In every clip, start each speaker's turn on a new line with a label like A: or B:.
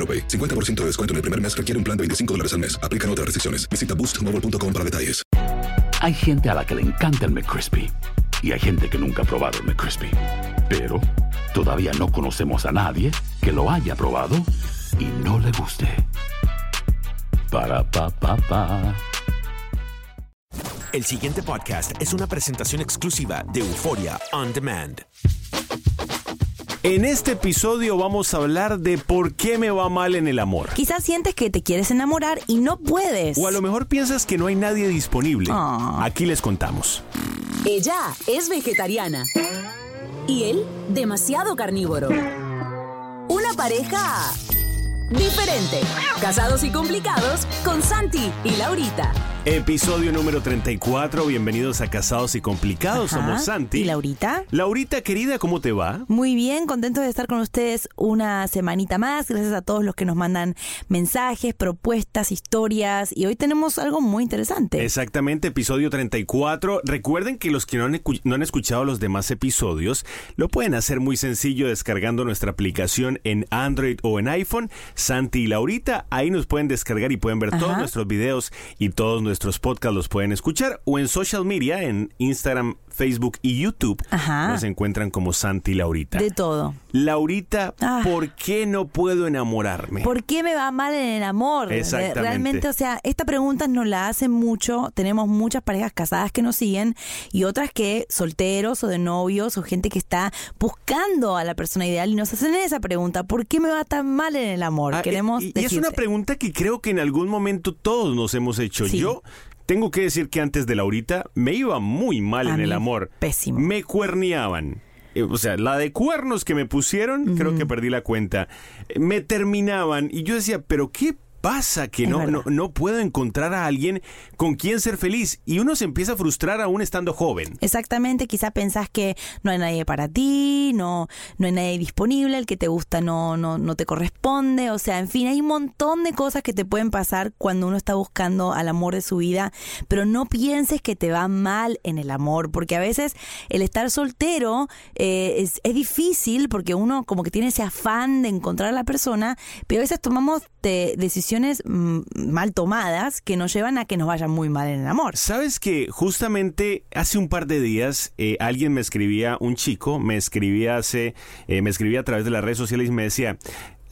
A: AroPay. 50% de descuento en el primer mes requiere un plan de 25 dólares al mes. Aplican otras restricciones. Visita boostmobile.com para detalles.
B: Hay gente a la que le encanta el McCrispy y hay gente que nunca ha probado el McCrispy. Pero todavía no conocemos a nadie que lo haya probado y no le guste. Para pa pa pa.
C: El siguiente podcast es una presentación exclusiva de Euforia On Demand.
D: En este episodio vamos a hablar de por qué me va mal en el amor.
E: Quizás sientes que te quieres enamorar y no puedes.
D: O a lo mejor piensas que no hay nadie disponible.
E: Ah.
D: Aquí les contamos.
F: Ella es vegetariana. Y él, demasiado carnívoro. Una pareja diferente. Casados y complicados con Santi y Laurita.
D: Episodio número 34. Bienvenidos a Casados y Complicados.
E: Ajá.
D: Somos Santi.
E: ¿Y Laurita?
D: Laurita, querida, ¿cómo te va?
E: Muy bien, contento de estar con ustedes una semanita más. Gracias a todos los que nos mandan mensajes, propuestas, historias. Y hoy tenemos algo muy interesante.
D: Exactamente, episodio 34. Recuerden que los que no han, no han escuchado los demás episodios lo pueden hacer muy sencillo descargando nuestra aplicación en Android o en iPhone. Santi y Laurita, ahí nos pueden descargar y pueden ver todos nuestros videos y todos nuestros podcasts los pueden escuchar. O en social media, en Instagram, Facebook y YouTube,
E: Ajá.
D: nos encuentran como Santi y Laurita.
E: De todo.
D: Laurita,
E: Ah.
D: ¿por qué no puedo enamorarme?
E: ¿Por qué me va mal en el amor?
D: Exactamente.
E: Realmente, o sea, esta pregunta nos la hacen mucho. Tenemos muchas parejas casadas que nos siguen y otras que solteros o de novios o gente que está buscando a la persona ideal y nos hacen esa pregunta. ¿Por qué me va tan mal en el amor?
D: Ah,
E: Queremos
D: y, y es una pregunta que creo que en algún momento todos nos hemos hecho.
E: Sí.
D: Yo tengo que decir que antes de Laurita me iba muy mal
E: A
D: en el amor.
E: pésimo.
D: Me cuerneaban. Eh, O sea, la de cuernos que me pusieron, creo que perdí la cuenta. Eh, Me terminaban y yo decía, pero ¿qué pasa que no, no, no puedo encontrar a alguien con quien ser feliz? Y uno se empieza a frustrar aún estando joven.
E: Exactamente, quizá pensás que no hay nadie para ti, no, no hay nadie disponible, el que te gusta no, no, no te corresponde, o sea, en fin, hay un montón de cosas que te pueden pasar cuando uno está buscando al amor de su vida, pero no pienses que te va mal en el amor, porque a veces el estar soltero eh, es, es difícil porque uno como que tiene ese afán de encontrar a la persona, pero a veces tomamos de- decisiones mm, mal tomadas que nos llevan a que nos vaya muy mal en el amor.
D: Sabes que justamente hace un par de días eh, alguien me escribía, un chico me escribía hace, eh, me escribía a través de las redes sociales y me decía,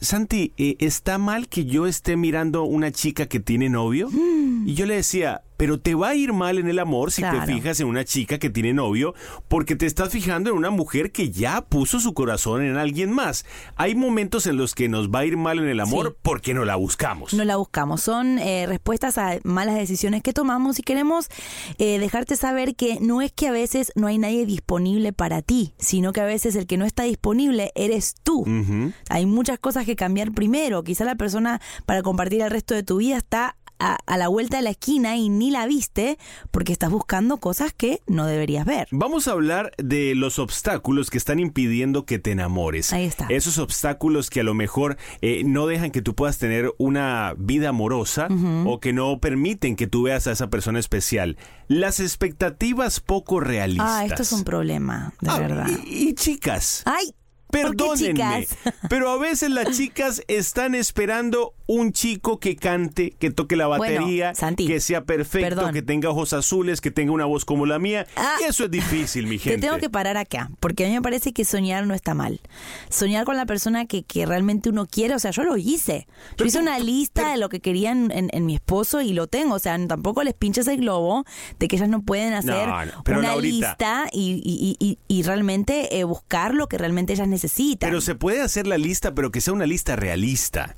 D: Santi, eh, ¿está mal que yo esté mirando una chica que tiene novio? Y yo le decía, pero te va a ir mal en el amor si
E: Claro.
D: te fijas en una chica que tiene novio, porque te estás fijando en una mujer que ya puso su corazón en alguien más. Hay momentos en los que nos va a ir mal en el amor
E: Sí.
D: porque no la buscamos.
E: No la buscamos. Son eh, respuestas a malas decisiones que tomamos y queremos eh, dejarte saber que no es que a veces no hay nadie disponible para ti, sino que a veces el que no está disponible eres tú. Hay muchas cosas que cambiar primero. Quizá la persona para compartir el resto de tu vida está a, a la vuelta de la esquina y ni la viste porque estás buscando cosas que no deberías ver.
D: Vamos a hablar de los obstáculos que están impidiendo que te enamores.
E: Ahí está.
D: Esos obstáculos que a lo mejor eh, no dejan que tú puedas tener una vida amorosa o que no permiten que tú veas a esa persona especial. Las expectativas poco realistas.
E: Ah, esto es un problema, de
D: Ah,
E: verdad.
D: Y, y chicas,
E: Ay, ¿por qué
D: Perdónenme, pero a veces las chicas están esperando un chico que cante, que toque la
E: Bueno,
D: batería,
E: Santi,
D: que sea perfecto,
E: perdón.
D: que tenga ojos azules, que tenga una voz como la mía.
E: Ah,
D: y eso es difícil, mi
E: Te
D: gente.
E: tengo que parar acá, porque a mí me parece que soñar no está mal. Soñar con la persona que, que realmente uno quiere, o sea, yo lo hice. Yo
D: Pero
E: hice una lista de lo que querían en, en mi esposo y lo tengo. O sea, tampoco les pinches el globo de que ellas no pueden hacer
D: No, no, pero
E: una
D: Laurita-
E: lista y, y- y- y- y realmente eh, buscar lo que realmente ellas necesitan.
D: Pero se puede hacer la lista, pero que sea una lista realista.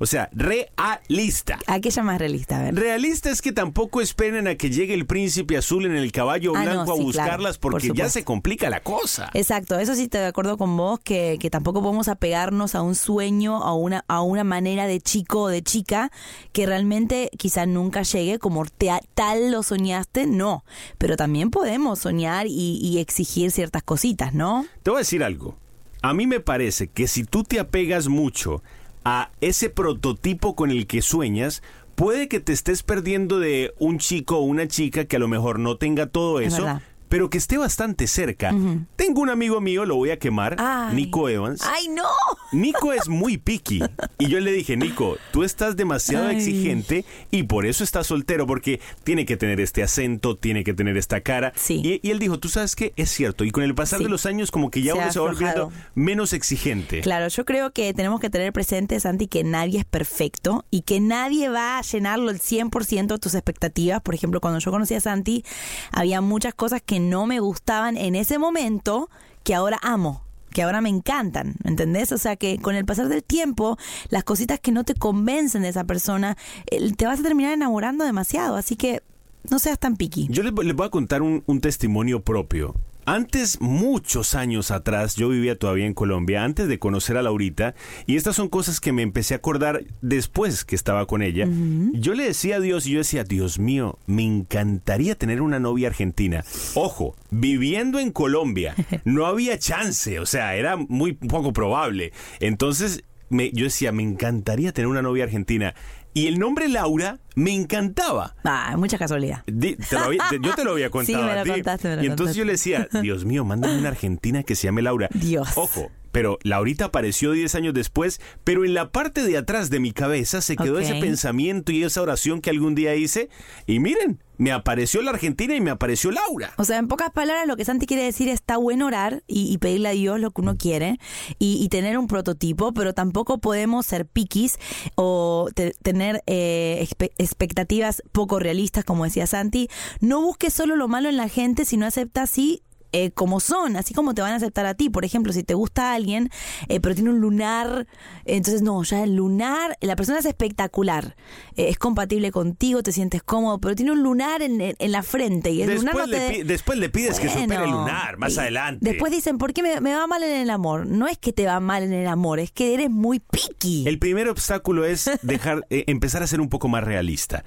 D: O sea, realista.
E: ¿A qué llamas realista? A ver.
D: Realista es que tampoco esperen a que llegue el príncipe azul en el caballo
E: Ah, no,
D: blanco a
E: claro,
D: buscarlas
E: por
D: porque ya se complica la cosa.
E: Exacto, eso sí estoy de acuerdo con vos, que, que tampoco podemos apegarnos a un sueño, a una, a una manera de chico o de chica que realmente quizá nunca llegue como te, tal lo soñaste, no. Pero también podemos soñar y, y exigir ciertas cositas, ¿no?
D: Te voy a decir algo. A mí me parece que si tú te apegas mucho a ese prototipo con el que sueñas, puede que te estés perdiendo de un chico o una chica que a lo mejor no tenga todo
E: Es
D: eso. Pero que esté bastante cerca. Tengo un amigo mío, lo voy a quemar,
E: Ay.
D: Nico Evans.
E: ¡Ay, no!
D: Nico es muy picky. Y yo le dije, Nico, tú estás demasiado
E: Ay.
D: exigente y por eso estás soltero, porque tiene que tener este acento, tiene que tener esta cara.
E: Sí.
D: Y, y él dijo, tú sabes qué, es cierto. Y con el pasar
E: Sí.
D: de los años, como que ya
E: Se
D: uno se va volviendo menos exigente.
E: Claro, yo creo que tenemos que tener presente, Santi, que nadie es perfecto y que nadie va a llenarlo el 100% de tus expectativas. Por ejemplo, cuando yo conocí a Santi, había muchas cosas que no me gustaban en ese momento que ahora amo que ahora me encantan, ¿entendés? O sea que con el pasar del tiempo, las cositas que no te convencen de esa persona, eh, te vas a terminar enamorando demasiado, así que no seas tan piqui.
D: Yo les, voy- a contar un testimonio propio. Antes, muchos años atrás, yo vivía todavía en Colombia, antes de conocer a Laurita, y estas son cosas que me empecé a acordar después que estaba con ella. Yo le decía a Dios, y yo decía, Dios mío, me encantaría tener una novia argentina. Ojo, viviendo en Colombia, no había chance, o sea, era muy poco probable. Entonces, me- yo decía, me encantaría tener una novia argentina. Y el nombre Laura me encantaba.
E: Ah, mucha casualidad.
D: Di- te lo había- te- yo te lo había contado.
E: Sí, me lo
D: a ti.
E: contaste, me lo
D: y entonces
E: contaste.
D: yo le decía, Dios mío, mándame una argentina que se llame Laura.
E: Dios.
D: Ojo, pero Laurita apareció 10 años después, pero en la parte de atrás de mi cabeza se quedó ese pensamiento y esa oración que algún día hice. Y miren, me apareció la Argentina y me apareció Laura.
E: O sea, en pocas palabras, lo que Santi quiere decir es está bueno orar y, y pedirle a Dios lo que uno quiere y, y tener un prototipo, pero tampoco podemos ser piquis o te- tener eh, expe- expectativas poco realistas, como decía Santi. No busques solo lo malo en la gente, sino acepta así. Eh, como son, así como te van a aceptar a ti. Por ejemplo, si te gusta alguien, eh, pero tiene un lunar, entonces no, ya el lunar, la persona es espectacular, eh, es compatible contigo, te sientes cómodo, pero tiene un lunar en, en- en la frente y el lunar
D: Después,
E: no
D: le,
E: te...
D: después le pides que supere el
E: Bueno,
D: lunar más adelante.
E: Después dicen, ¿por qué me, me va mal en el amor? No es que te va mal en el amor, es que eres muy picky.
D: El primer obstáculo es dejar, eh, empezar a ser un poco más realista.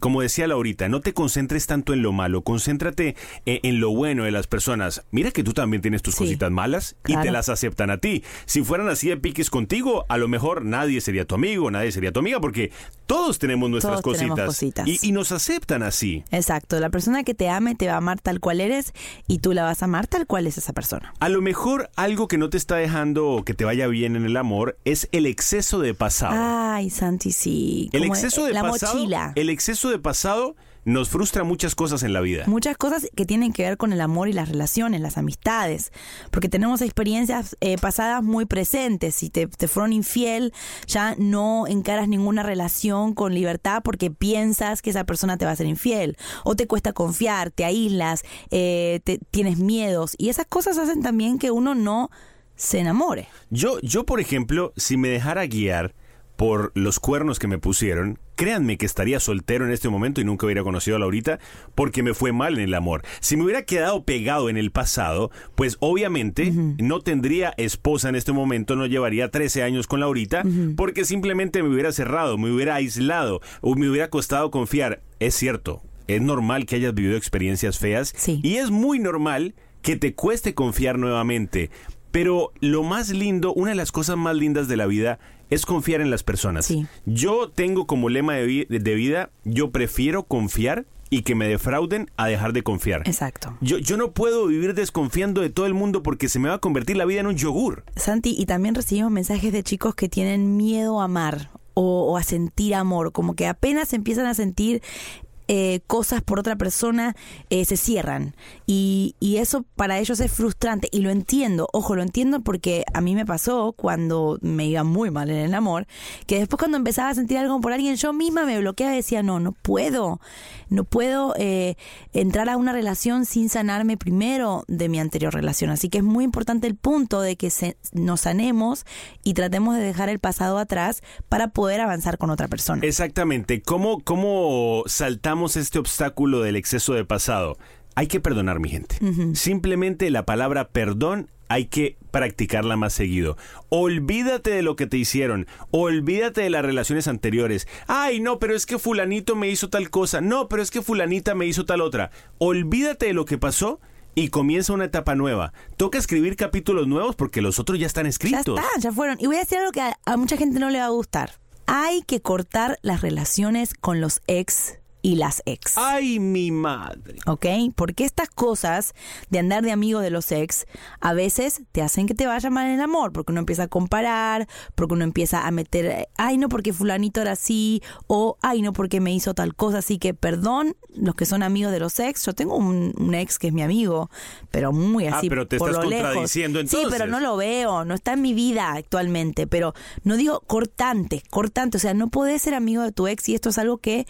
D: Como decía Laurita, no te concentres tanto en lo malo, concéntrate en lo bueno de las personas. Mira que tú también tienes tus
E: Sí,
D: cositas malas y te las aceptan a ti. Si fueran así de piques contigo, a lo mejor nadie sería tu amigo, nadie sería tu amiga, porque todos tenemos nuestras
E: Todos tenemos
D: cositas,
E: cositas.
D: Y, y nos aceptan así.
E: Exacto, la persona que te ame te va a amar tal cual eres y tú la vas a amar tal cual es esa persona.
D: A lo mejor algo que no te está dejando que te vaya bien en el amor es el exceso de pasado.
E: Ay, Santi, sí.
D: el exceso de
E: la
D: pasado,
E: mochila.
D: el exceso de pasado nos frustra muchas cosas en la vida.
E: Muchas cosas que tienen que ver con el amor y las relaciones, las amistades, porque tenemos experiencias eh, pasadas muy presentes. Si te, te fueron infiel, ya no encaras ninguna relación con libertad porque piensas que esa persona te va a ser infiel. O te cuesta confiar, te aíslas, eh, te- tienes miedos. Y esas cosas hacen también que uno no se enamore.
D: Yo, yo, por ejemplo, si me dejara guiar por los cuernos que me pusieron, créanme que estaría soltero en este momento y nunca hubiera conocido a Laurita porque me fue mal en el amor. Si me hubiera quedado pegado en el pasado, pues obviamente no tendría esposa en este momento, no llevaría 13 años con Laurita porque simplemente me hubiera cerrado, me hubiera aislado o me hubiera costado confiar. Es cierto, es normal que hayas vivido experiencias feas
E: Sí.
D: y es muy normal que te cueste confiar nuevamente. Pero lo más lindo, una de las cosas más lindas de la vida es confiar en las personas.
E: Sí.
D: Yo tengo como lema de, vi- de vida, yo prefiero confiar y que me defrauden a dejar de confiar.
E: Exacto.
D: Yo, yo no puedo vivir desconfiando de todo el mundo porque se me va a convertir la vida en un yogur.
E: Santi, y también recibimos mensajes de chicos que tienen miedo a amar o, o a sentir amor, como que apenas empiezan a sentir eh, cosas por otra persona, eh, se cierran. Y, y eso para ellos es frustrante. Y lo entiendo, ojo, lo entiendo porque a mí me pasó cuando me iba muy mal en el amor, que después cuando empezaba a sentir algo por alguien, yo misma me bloqueaba y decía, no, no puedo, no puedo eh, entrar a una relación sin sanarme primero de mi anterior relación. Así que es muy importante el punto de que se- nos sanemos y tratemos de dejar el pasado atrás para poder avanzar con otra persona.
D: Exactamente. ¿Cómo, ¿Cómo saltamos este obstáculo del exceso de pasado? Hay que perdonar, mi gente. Simplemente la palabra perdón hay que practicarla más seguido. Olvídate de lo que te hicieron. Olvídate de las relaciones anteriores. Ay, no, pero es que fulanito me hizo tal cosa. No, pero es que fulanita me hizo tal otra. Olvídate de lo que pasó y comienza una etapa nueva. Toca escribir capítulos nuevos porque los otros ya están
E: Ya
D: escritos.
E: está, ya fueron. Y voy a decir algo que a, a mucha gente no le va a gustar. Hay que cortar las relaciones con los ex y las ex.
D: Ay, mi madre.
E: ¿Ok? Porque estas cosas de andar de amigo de los ex a veces te hacen que te vaya mal en el amor, porque uno empieza a comparar, porque uno empieza a meter, ay no, porque fulanito era así, o ay no, porque me hizo tal cosa, así que perdón, los que son amigos de los ex, yo tengo un, un ex que es mi amigo, pero muy
D: Ah,
E: así,
D: pero te
E: por
D: estás
E: lo lejos.
D: contradiciendo,
E: Sí, pero
D: entonces.
E: no lo veo, no está en mi vida actualmente, pero no digo cortante, cortante, o sea, no podés ser amigo de tu ex y esto es algo que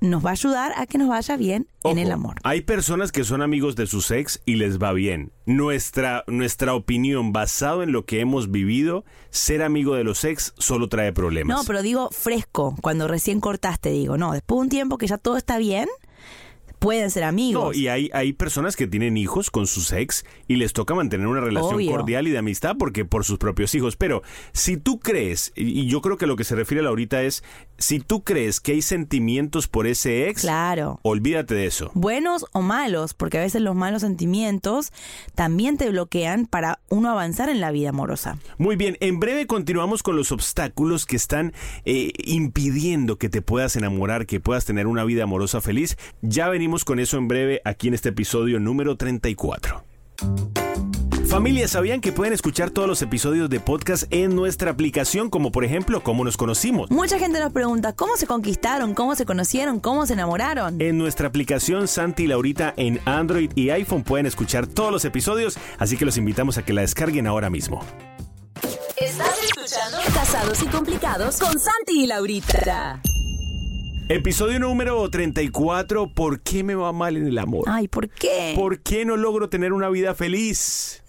E: nos va a ayudar a que nos vaya bien en el amor.
D: Hay personas que son amigos de sus ex y les va bien. Nuestra, nuestra opinión, basado en lo que hemos vivido, ser amigo de los ex solo trae problemas.
E: No, pero digo fresco, cuando recién cortaste, digo, no, después de un tiempo que ya todo está bien, pueden ser amigos.
D: No, y hay, hay personas que tienen hijos con sus ex y les toca mantener una relación
E: Obvio.
D: cordial y de amistad porque por sus propios hijos. Pero si tú crees, y y yo creo que lo que se refiere a Laurita es, si tú crees que hay sentimientos por ese ex,
E: Claro.
D: olvídate de eso.
E: Buenos o malos, porque a veces los malos sentimientos también te bloquean para uno avanzar en la vida amorosa.
D: Muy bien, en breve continuamos con los obstáculos que están eh, impidiendo que te puedas enamorar, que puedas tener una vida amorosa feliz. Ya venimos con eso en breve aquí en este episodio número 34. Familia, ¿sabían que pueden escuchar todos los episodios de podcast en nuestra aplicación, como por ejemplo, cómo nos conocimos?
E: Mucha gente nos pregunta, ¿cómo se conquistaron? ¿Cómo se conocieron? ¿Cómo se enamoraron?
D: En nuestra aplicación Santi y Laurita en Android y iPhone pueden escuchar todos los episodios, así que los invitamos a que la descarguen ahora mismo.
F: Estás escuchando Casados y Complicados con Santi y Laurita.
D: Episodio número 34, ¿por qué me va mal en el amor?
E: Ay, ¿por qué?
D: ¿Por qué no logro tener una vida feliz?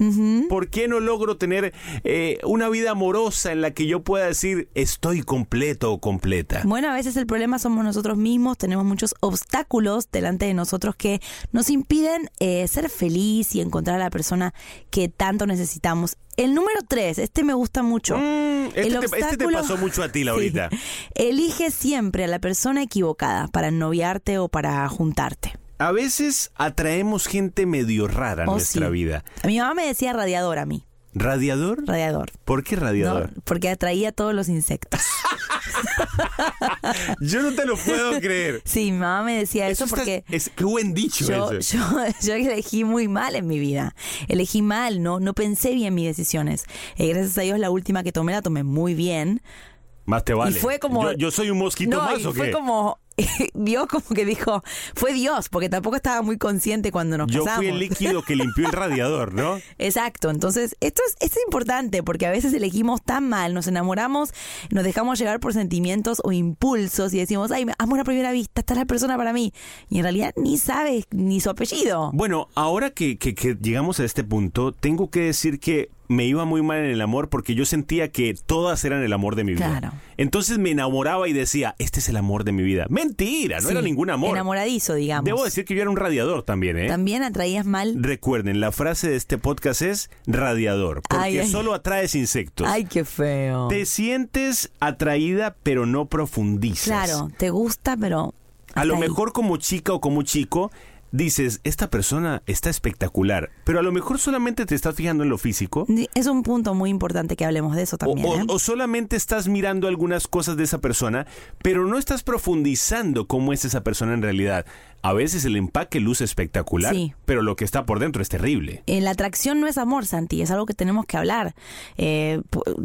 D: ¿Por qué no logro tener eh, una vida amorosa en la que yo pueda decir estoy completo o completa?
E: Bueno, a veces el problema somos nosotros mismos, tenemos muchos obstáculos delante de nosotros que nos impiden eh, ser feliz y encontrar a la persona que tanto necesitamos. El número tres, este me gusta mucho.
D: Mm, este,
E: El
D: te, este te pasó mucho a ti, Laurita.
E: Sí. Elige siempre a la persona equivocada para noviarte o para juntarte.
D: A veces atraemos gente medio rara a
E: Oh,
D: nuestra
E: sí.
D: vida.
E: Mi mamá me decía radiador a mí.
D: ¿Radiador?
E: Radiador.
D: ¿Por qué
E: ¿no?
D: radiador?
E: Porque atraía a todos los insectos.
D: Yo no te lo puedo creer.
E: Sí, mi mamá me decía eso, porque
D: es, qué buen dicho
E: yo,
D: eso.
E: yo, yo elegí muy mal en mi vida. Elegí mal, no, no pensé bien mis decisiones. Eh, gracias a Dios la última que tomé la tomé muy bien.
D: Más te vale.
E: Y fue como.
D: Yo, yo soy un mosquito
E: no,
D: más
E: y
D: o
E: fue
D: qué?
E: como. Dios como que dijo, fue Dios, porque tampoco estaba muy consciente cuando nos
D: Yo
E: casamos.
D: fui el líquido que limpió el radiador, ¿no?
E: Exacto, entonces esto es, es importante porque a veces elegimos tan mal, nos enamoramos, nos dejamos llevar por sentimientos o impulsos y decimos, ay, amor a primera vista, esta es la persona para mí. Y en realidad ni sabes ni su apellido.
D: Bueno, ahora que, que- que llegamos a este punto, tengo que decir que me iba muy mal en el amor porque yo sentía que todas eran el amor de mi vida.
E: Claro.
D: Entonces me enamoraba y decía, este es el amor de mi vida. Mentira, no
E: Sí,
D: era ningún amor.
E: Enamoradizo, digamos.
D: Debo decir que yo era un radiador también, ¿eh?
E: También atraías mal.
D: Recuerden, la frase de este podcast es radiador, porque
E: Ay, ay.
D: solo atraes insectos.
E: Ay, qué feo.
D: Te sientes atraída, pero no profundizas.
E: Claro, te gusta, pero.
D: A lo
E: ahí.
D: mejor como chica o como chico dices, esta persona está espectacular, pero a lo mejor solamente te estás fijando en lo físico.
E: Es un punto muy importante que hablemos de eso
D: O,
E: también.
D: o-
E: ¿eh?
D: o solamente estás mirando algunas cosas de esa persona, pero no estás profundizando cómo es esa persona en realidad. A veces el empaque luce espectacular,
E: Sí.
D: pero lo que está por dentro es terrible.
E: Eh, la atracción no es amor, Santi, es algo que tenemos que hablar. Eh,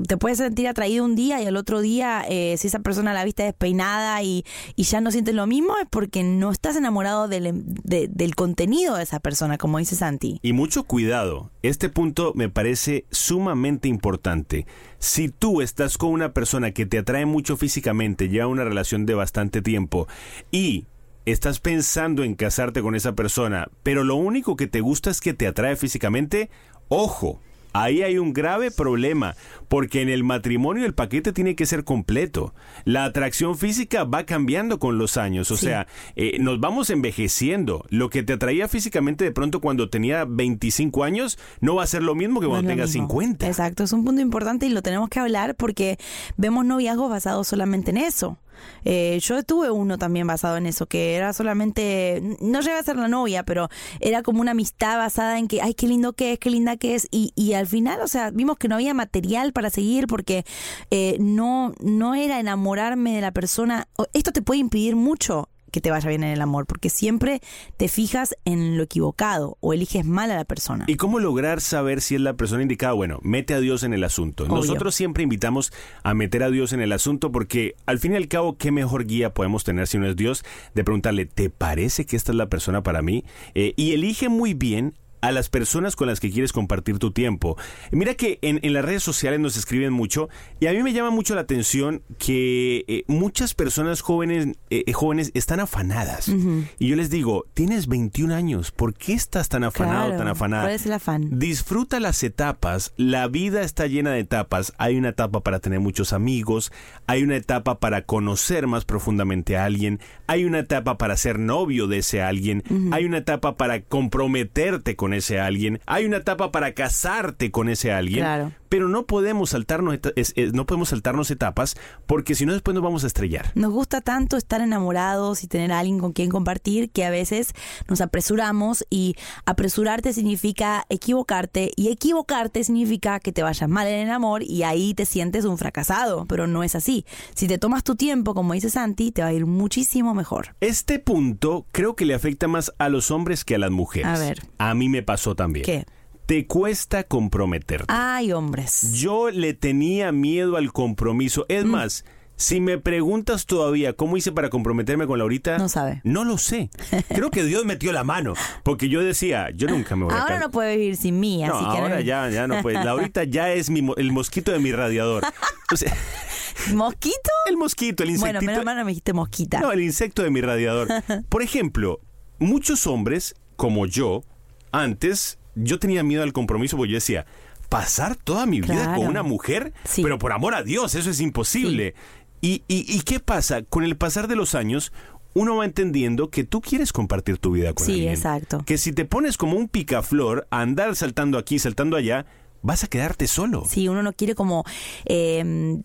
E: te puedes sentir atraído un día y al otro día, eh, si esa persona la viste despeinada y, y ya no sientes lo mismo, es porque no estás enamorado del, em- de- del contenido de esa persona, como dice Santi.
D: Y mucho cuidado, este punto me parece sumamente importante. Si tú estás con una persona que te atrae mucho físicamente, lleva una relación de bastante tiempo y estás pensando en casarte con esa persona, pero lo único que te gusta es que te atrae físicamente, ojo. Ahí hay un grave problema, porque en el matrimonio el paquete tiene que ser completo. La atracción física va cambiando con los años, o
E: Sí.
D: sea, eh, nos vamos envejeciendo. Lo que te atraía físicamente de pronto cuando tenía 25 años no va a ser lo mismo que cuando tengas
E: mismo.
D: 50.
E: Exacto, es un punto importante y lo tenemos que hablar porque vemos noviazgos basados solamente en eso. Eh, yo tuve uno también basado en eso, que era solamente, no llega a ser la novia, pero era como una amistad basada en que, ay, qué lindo que es, qué linda que es, y, y al final, o sea, vimos que no había material para seguir porque eh, no, no era enamorarme de la persona. Esto te puede impedir mucho que te vaya bien en el amor, porque siempre te fijas en lo equivocado o eliges mal a la persona.
D: ¿Y cómo lograr saber si es la persona indicada? Bueno, mete a Dios en el asunto.
E: Obvio.
D: Nosotros siempre invitamos a meter a Dios en el asunto porque al fin y al cabo, ¿qué mejor guía podemos tener si no es Dios? De preguntarle, ¿te parece que esta es la persona para mí? Eh, y elige muy bien a las personas con las que quieres compartir tu tiempo. Mira que en, en las redes sociales nos escriben mucho y a mí me llama mucho la atención que eh, muchas personas jóvenes, eh, jóvenes están afanadas. Y yo les digo, tienes 21 años, ¿por qué estás tan afanado,
E: Claro,
D: tan afanada?
E: ¿cuál es el afán?
D: Disfruta las etapas. La vida está llena de etapas. Hay una etapa para tener muchos amigos. Hay una etapa para conocer más profundamente a alguien. Hay una etapa para ser novio de ese alguien. Hay una etapa para comprometerte con ese alguien. Hay una etapa para casarte con ese alguien.
E: Claro.
D: Pero no podemos saltarnos, es- no podemos saltarnos etapas porque si no después nos vamos a estrellar.
E: Nos gusta tanto estar enamorados y tener a alguien con quien compartir que a veces nos apresuramos y apresurarte significa equivocarte y equivocarte significa que te vayas mal en el amor y ahí te sientes un fracasado, pero no es así. Si te tomas tu tiempo, como dice Santi, te va a ir muchísimo mejor.
D: Este punto creo que le afecta más a los hombres que a las mujeres.
E: A ver.
D: A mí me pasó también.
E: ¿Qué?
D: Te cuesta comprometerte.
E: Ay, hombres.
D: Yo le tenía miedo al compromiso.
E: Mm.
D: Es más, si me preguntas todavía cómo hice para comprometerme con Laurita,
E: No sabe.
D: No lo sé. Creo que Dios metió la mano, porque yo decía, yo nunca me voy a
E: Ahora no puede vivir sin mí,
D: No,
E: así que
D: ahora ya, ya no puede. Laurita ya es mi el mosquito de mi radiador. O sea,
E: ¿Mosquito?
D: el mosquito, el
E: Bueno,
D: insectito.
E: menos mal no me dijiste mosquita.
D: No, el insecto de mi radiador. Por ejemplo, muchos hombres, como yo, antes, yo tenía miedo al compromiso porque yo decía, pasar toda mi vida con una mujer,
E: Sí.
D: pero por amor a Dios, eso es imposible. Y, y, ¿Y qué pasa? Con el pasar de los años, uno va entendiendo que tú quieres compartir tu vida con
E: Sí,
D: alguien.
E: exacto.
D: Que si te pones como un picaflor a andar saltando aquí, saltando allá, vas a quedarte solo.
E: Sí, uno no quiere como eh,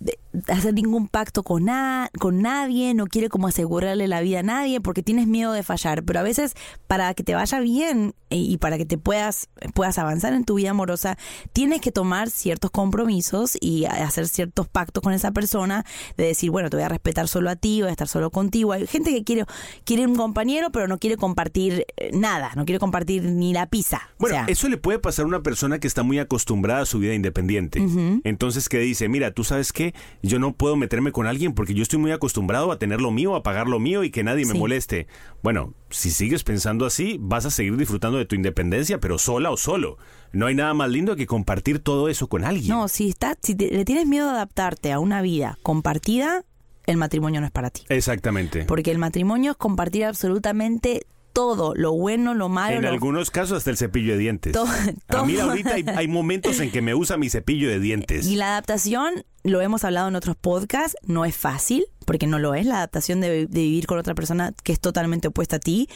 E: hacer ningún pacto con, na- con nadie, no quiere como asegurarle la vida a nadie porque tienes miedo de fallar. Pero a veces para que te vaya bien eh, y para que te puedas, puedas avanzar en tu vida amorosa, tienes que tomar ciertos compromisos y hacer ciertos pactos con esa persona de decir, bueno, te voy a respetar solo a ti, voy a estar solo contigo. Hay gente que quiere, quiere un compañero pero no quiere compartir eh, nada, no quiere compartir ni la pizza. O
D: Bueno,
E: sea,
D: eso le puede pasar a una persona que está muy acostumbrada a su vida independiente. Entonces, que dice, mira, tú sabes qué, yo no puedo meterme con alguien porque yo estoy muy acostumbrado a tener lo mío, a pagar lo mío y que nadie me
E: Sí.
D: moleste. Bueno, si sigues pensando así, vas a seguir disfrutando de tu independencia, pero sola o solo. No hay nada más lindo que compartir todo eso con alguien.
E: No, si, está, si te- le tienes miedo a adaptarte a una vida compartida, el matrimonio no es para ti.
D: Exactamente.
E: Porque el matrimonio es compartir absolutamente todo, lo bueno, lo malo.
D: En
E: lo-
D: algunos casos hasta el cepillo de dientes.
E: To-
D: A mí ahorita hay, hay momentos en que me usa mi cepillo de dientes.
E: Y la adaptación, lo hemos hablado en otros podcasts, no es fácil, porque no lo es, la adaptación de, de vivir con otra persona que es totalmente opuesta a ti,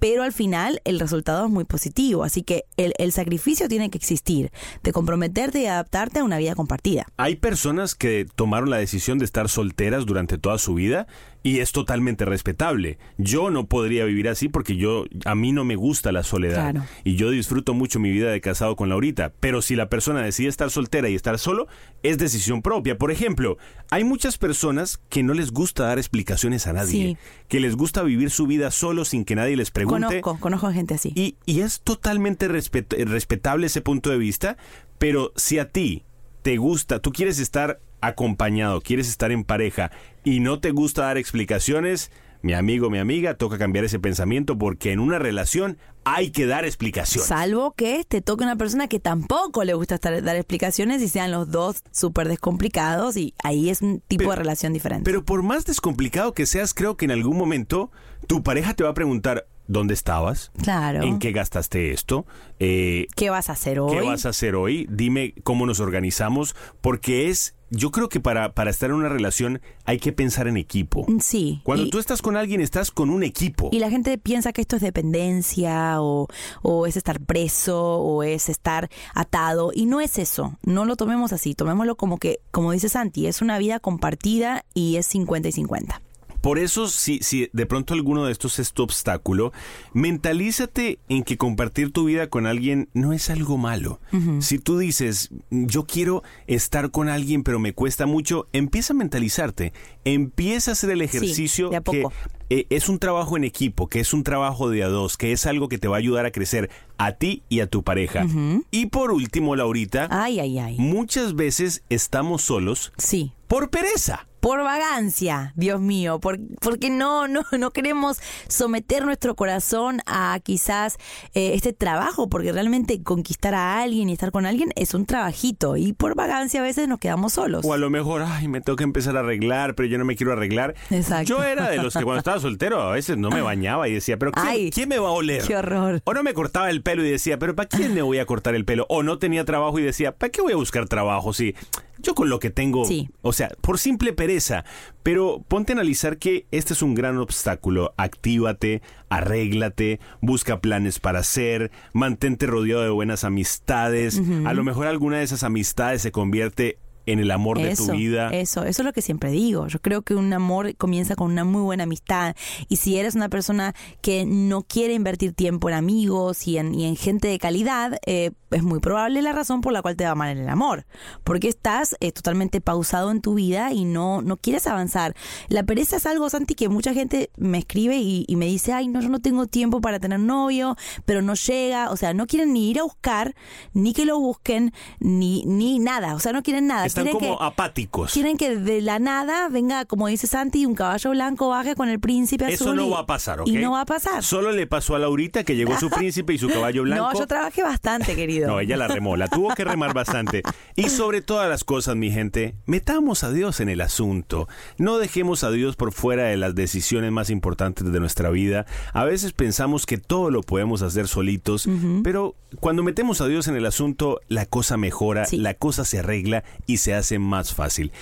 E: pero al final el resultado es muy positivo, así que el, el sacrificio tiene que existir, de comprometerte y adaptarte a una vida compartida.
D: Hay personas que tomaron la decisión de estar solteras durante toda su vida y es totalmente respetable. Yo no podría vivir así porque yo a mí no me gusta la soledad
E: Claro.
D: y yo disfruto mucho mi vida de casado con Laurita, pero si la persona decide estar soltera y estar solo, es decisión propia. Por ejemplo, hay muchas personas que no les gusta dar explicaciones a nadie,
E: Sí.
D: que les gusta vivir su vida solo sin que nadie les pregunte.
E: Conozco, conozco gente así.
D: Y, y es totalmente respet- respetable ese punto de vista, pero si a ti te gusta, tú quieres estar acompañado, quieres estar en pareja y no te gusta dar explicaciones, mi amigo, mi amiga, toca cambiar ese pensamiento porque en una relación hay que dar explicaciones.
E: Salvo que te toque una persona que tampoco le gusta estar, dar explicaciones y sean los dos súper descomplicados y ahí es un tipo
D: Pero-
E: de relación diferente.
D: Pero por más descomplicado que seas, creo que en algún momento tu pareja te va a preguntar, ¿dónde estabas?
E: claro.
D: ¿En qué gastaste esto? Eh,
E: ¿Qué vas a hacer hoy?
D: ¿Qué vas a hacer hoy? Dime cómo nos organizamos, porque es, yo creo que para, para estar en una relación hay que pensar en equipo.
E: Sí.
D: Cuando
E: y-
D: tú estás con alguien, estás con un equipo.
E: Y la gente piensa que esto es dependencia o, o es estar preso o es estar atado y no es eso. No lo tomemos así, tomémoslo como que, como dice Santi, es una vida compartida y es 50 y 50.
D: Por eso, si, si de pronto alguno de estos es tu obstáculo, mentalízate en que compartir tu vida con alguien no es algo malo. Si tú dices, yo quiero estar con alguien, pero me cuesta mucho, empieza a mentalizarte. Empieza a hacer el ejercicio
E: de a
D: que
E: poco.
D: eh, es un trabajo en equipo, que es un trabajo de a dos, que es algo que te va a ayudar a crecer a ti y a tu pareja. Y por último, Laurita,
E: Ay, ay, ay.
D: muchas veces estamos solos
E: Sí.
D: por pereza.
E: Por vagancia, Dios mío, por- porque no, no, no queremos someter nuestro corazón a quizás eh, este trabajo, porque realmente conquistar a alguien y estar con alguien es un trabajito y por vagancia a veces nos quedamos solos.
D: O a lo mejor, ay, me tengo que empezar a arreglar, pero yo no me quiero arreglar.
E: Exacto.
D: Yo era de los que cuando estaba soltero a veces no me bañaba y decía, pero ¿quién,
E: Ay,
D: quién me va a oler?
E: Qué horror.
D: O no me cortaba el pelo y decía, pero ¿para quién me voy a cortar el pelo? O no tenía trabajo y decía, ¿para qué voy a buscar trabajo si yo con lo que tengo,
E: Sí.
D: o sea, por simple pereza? Pero ponte a analizar que este es un gran obstáculo. Actívate, arréglate, busca planes para hacer, mantente rodeado de buenas amistades. A lo mejor alguna de esas amistades se convierte en el amor de tu vida.
E: Eso, eso es lo que siempre digo. Yo creo que un amor comienza con una muy buena amistad. Y si eres una persona que no quiere invertir tiempo en amigos y en, y en gente de calidad, eh, es muy probable la razón por la cual te va mal en el amor. Porque estás eh, totalmente pausado en tu vida y no, no quieres avanzar. La pereza es algo, Santi, que mucha gente me escribe y, y me dice, ay, no, yo no tengo tiempo para tener novio, pero no llega. O sea, no quieren ni ir a buscar, ni que lo busquen, ni, ni nada. O sea, no quieren nada.
D: Están
E: quieren
D: como
E: que,
D: apáticos.
E: Quieren que de la nada venga, como dice Santi, un caballo blanco baje con el príncipe azul.
D: Eso no
E: y-
D: va a pasar, ¿ok?
E: Y no va a pasar.
D: Solo le pasó a Laurita que llegó su príncipe y su caballo blanco.
E: No, yo trabajé bastante, querido.
D: No, ella la remó, la tuvo que remar bastante. Y sobre todas las cosas, mi gente, metamos a Dios en el asunto. No dejemos a Dios por fuera de las decisiones más importantes de nuestra vida. A veces pensamos que todo lo podemos hacer solitos, pero cuando metemos a Dios en el asunto, la cosa mejora,
E: Sí.
D: la cosa se arregla y se hace más fácil.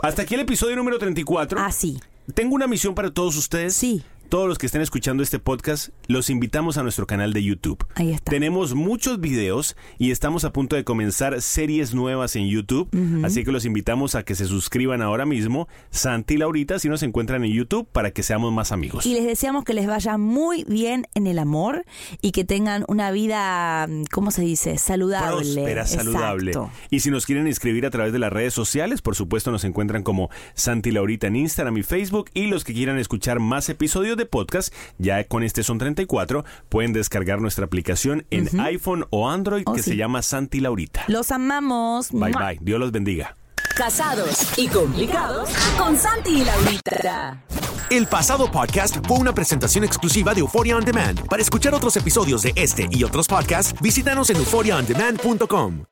D: Hasta aquí el episodio número 34.
E: Ah, sí.
D: Tengo una misión para todos ustedes.
E: Sí.
D: Todos los que estén escuchando este podcast, los invitamos a nuestro canal de YouTube.
E: Ahí está.
D: Tenemos muchos videos y estamos a punto de comenzar series nuevas en YouTube. Así que los invitamos a que se suscriban ahora mismo. Santi y Laurita, si nos encuentran en YouTube, para que seamos más amigos.
E: Y les deseamos que les vaya muy bien en el amor y que tengan una vida, ¿cómo se dice? Saludable.
D: Próspera, saludable.
E: Exacto.
D: Y si nos quieren inscribir a través de las redes sociales, por supuesto nos encuentran como Santi y Laurita en Instagram y Facebook. Y los que quieran escuchar más episodios de podcast, ya con este son 34, pueden descargar nuestra aplicación en iPhone o Android
E: Oh,
D: que
E: sí.
D: se llama Santi Laurita.
E: Los amamos.
D: Bye bye. Dios los bendiga.
F: Casados y complicados con Santi y Laurita.
C: El pasado podcast fue una presentación exclusiva de Euphoria On Demand. Para escuchar otros episodios de este y otros podcasts, visítanos en euphoriaondemand.com.